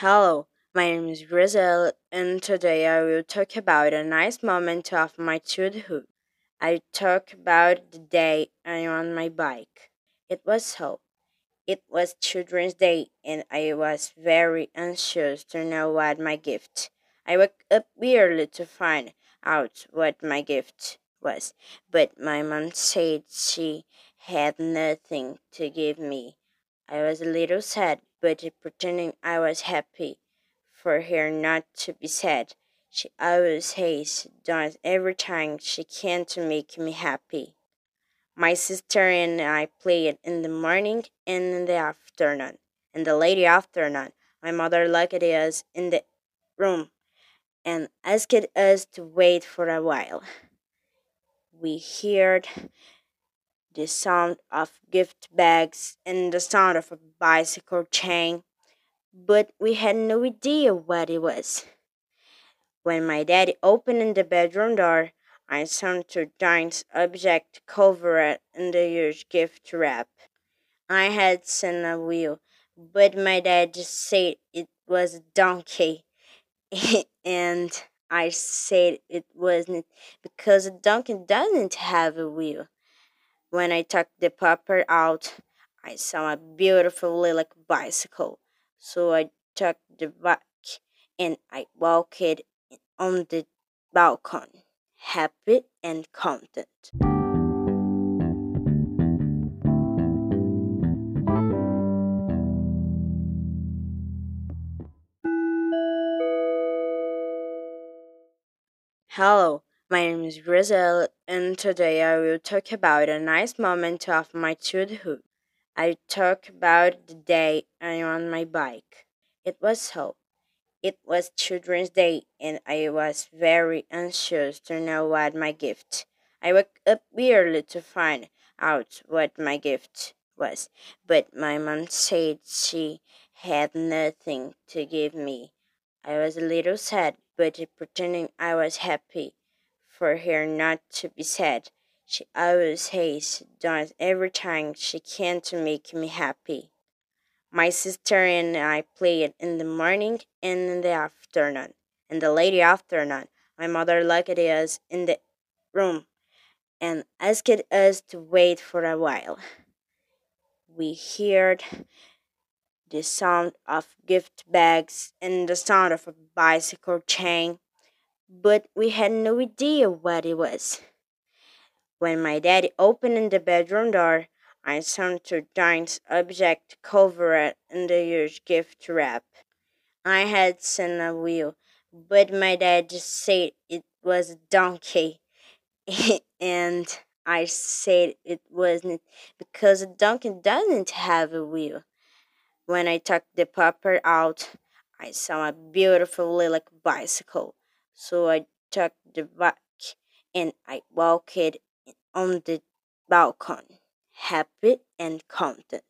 Hello, my name is Grizel, and today I will talk about a nice moment of my childhood. I talk about the day I on my bike. It was so. It was Children's Day, and I was very anxious to know what my gift. I woke up early to find out what my gift was, but my mom said she had nothing to give me. I was a little sad, but pretending I was happy for her not to be sad. She always says does time she can to make me happy. My sister and I played in the morning and in the afternoon. In the late afternoon, my mother locked us in the room and asked us to wait for a while. We heard the sound of gift bags and the sound of a bicycle chain, but we had no idea what it was. When my daddy opened the bedroom door, I saw two giant objects covered in the huge gift wrap. I had seen a wheel, but my dad just said it was a donkey, and I said it wasn't because a donkey doesn't have a wheel. When I took the paper out, I saw a beautiful lilac bicycle. So I took the bike and I walked it on the balcony, happy and content. Hello, my name is Grizel, and today I will talk about a nice moment of my childhood. I talk about the day I on my bike. It was so. It was Children's Day, and I was very anxious to know what my gift. I woke up early to find out what my gift was, but my mom said she had nothing to give me. I was a little sad, but pretending I was happy for her not to be sad. She always says every time she can to make me happy. My sister and I played in the morning and in the afternoon. In the late afternoon, my mother locked us in the room and asked us to wait for a while. We heard the sound of gift bags and the sound of a bicycle chain, but we had no idea what it was. When my daddy opened the bedroom door, I saw two giant objects covered in the huge gift wrap. I had seen a wheel, but my dad said it was a donkey, and I said it wasn't because a donkey doesn't have a wheel. When I took the paper out, I saw a beautiful lilac bicycle. So I took the bike and I walked on the balcony, happy and content.